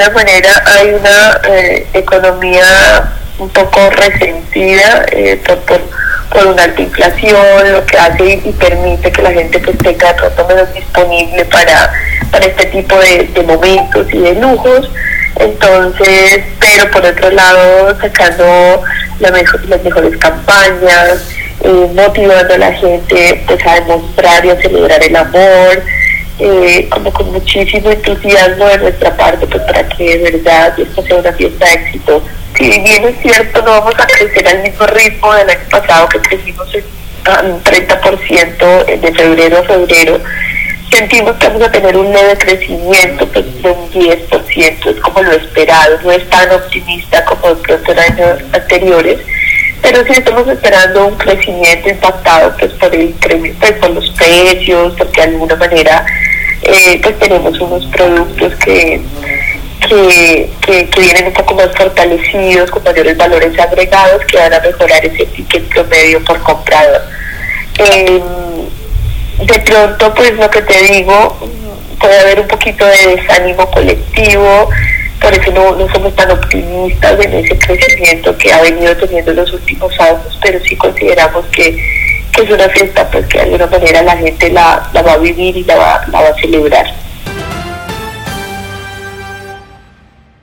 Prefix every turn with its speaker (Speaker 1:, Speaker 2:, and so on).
Speaker 1: alguna manera hay una eh, economía un poco resentida eh, por, por, una alta inflación, lo que hace y, permite que la gente pues tenga de pronto menos disponible para, para este tipo de, momentos y de lujos. Entonces, pero por otro lado, sacando las mejores campañas, eh, motivando a la gente pues a demostrar y a celebrar el amor, eh, como con muchísimo entusiasmo de nuestra parte pues para que de verdad esta sea una fiesta de éxito. Si bien es cierto, no vamos a crecer al mismo ritmo del año pasado que crecimos un 30% de febrero a febrero, sentimos que vamos a tener un leve crecimiento pues, de un 10%, es como lo esperado, no es tan optimista como de pronto en años anteriores, pero sí estamos esperando un crecimiento impactado pues por el incremento, pues, por los precios, porque de alguna manera eh, pues tenemos unos productos que que, que, vienen un poco más fortalecidos, con mayores valores agregados, que van a mejorar ese ticket promedio por comprador. Em, de pronto, pues lo que te digo, puede haber un poquito de desánimo colectivo, por eso no, no somos tan optimistas en ese crecimiento que ha venido teniendo los últimos años, pero sí consideramos que, es una fiesta pues que de alguna manera la gente la, la va a vivir y la va, la va a celebrar.